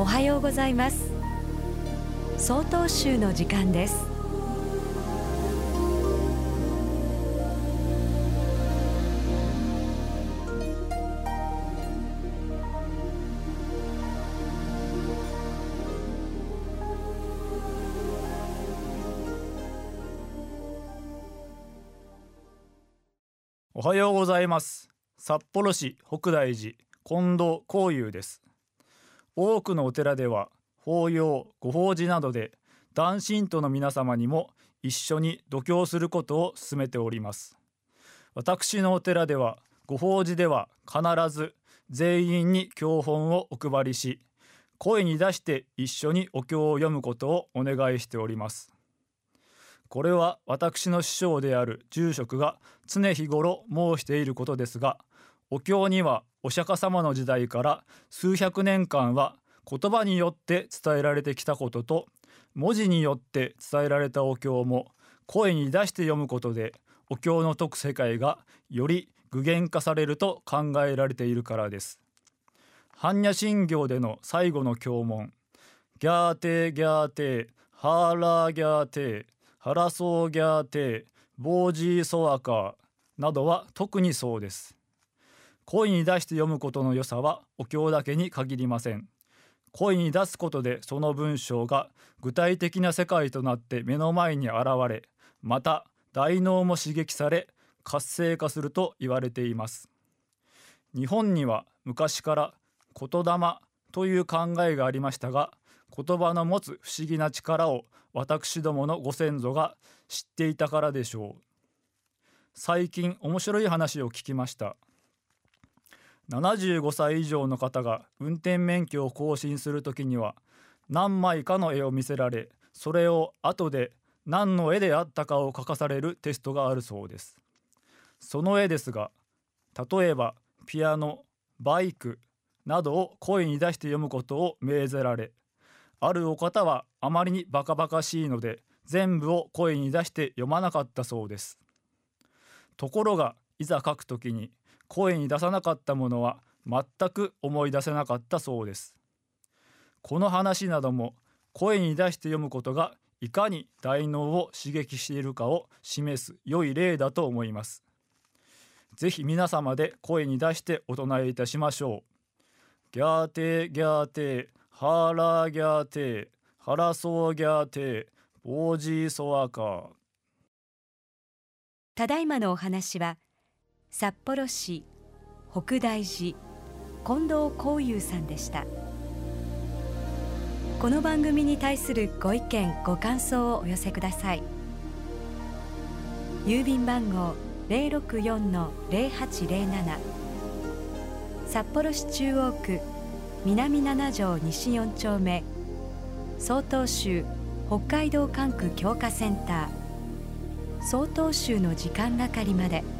おはようございます。総統集の時間です。おはようございます。札幌市北大寺近藤光雄です。多くのお寺では法要ご法事などで男信徒の皆様にも一緒に度胸することを進めております。私のお寺ではご法事では必ず全員に教本をお配りし声に出して一緒にお経を読むことをお願いしております。これは私の師匠である住職が常日頃申していることですがお経にはお釈迦様の時代から数百年間は言葉によって伝えられてきたことと文字によって伝えられたお経も声に出して読むことでお経の解く世界がより具現化されると考えられているからです。般若心経での最後の経文ギャーテーギャーテーハーラーギャーテーハラソーギャーテーボージーソアカーなどは特にそうです。声に出して読むことの良さはお経だけに限りません。声に出すことでその文章が具体的な世界となって目の前に現れまた大脳も刺激され活性化すると言われています。日本には昔から言霊という考えがありましたが言葉の持つ不思議な力を私どものご先祖が知っていたからでしょう。最近面白い話を聞きました。75歳以上の方が運転免許を更新する時には何枚かの絵を見せられそれを後で何の絵であったかを書かされるテストがあるそうです。その絵ですが例えばピアノバイクなどを声に出して読むことを命ぜられあるお方はあまりにバカバカしいので全部を声に出して読まなかったそうです。ところがいざ書くときに声に出さなかったものは全く思い出せなかったそうです。この話なども声に出して読むことがいかに大脳を刺激しているかを示す良い例だと思います。ぜひ皆様で声に出してお唱えいたしましょう。ギャーテーギャーテーハーラーギャーテーハラソーギャーテーボージーソアカー。ただいまのお話は札幌市北大寺近藤光雄さんでした。この番組に対するご意見ご感想をお寄せください。郵便番号064-0807札幌市中央区南七条西4丁目。曹洞州北海道管区強化センター。曹洞州の時間係まで「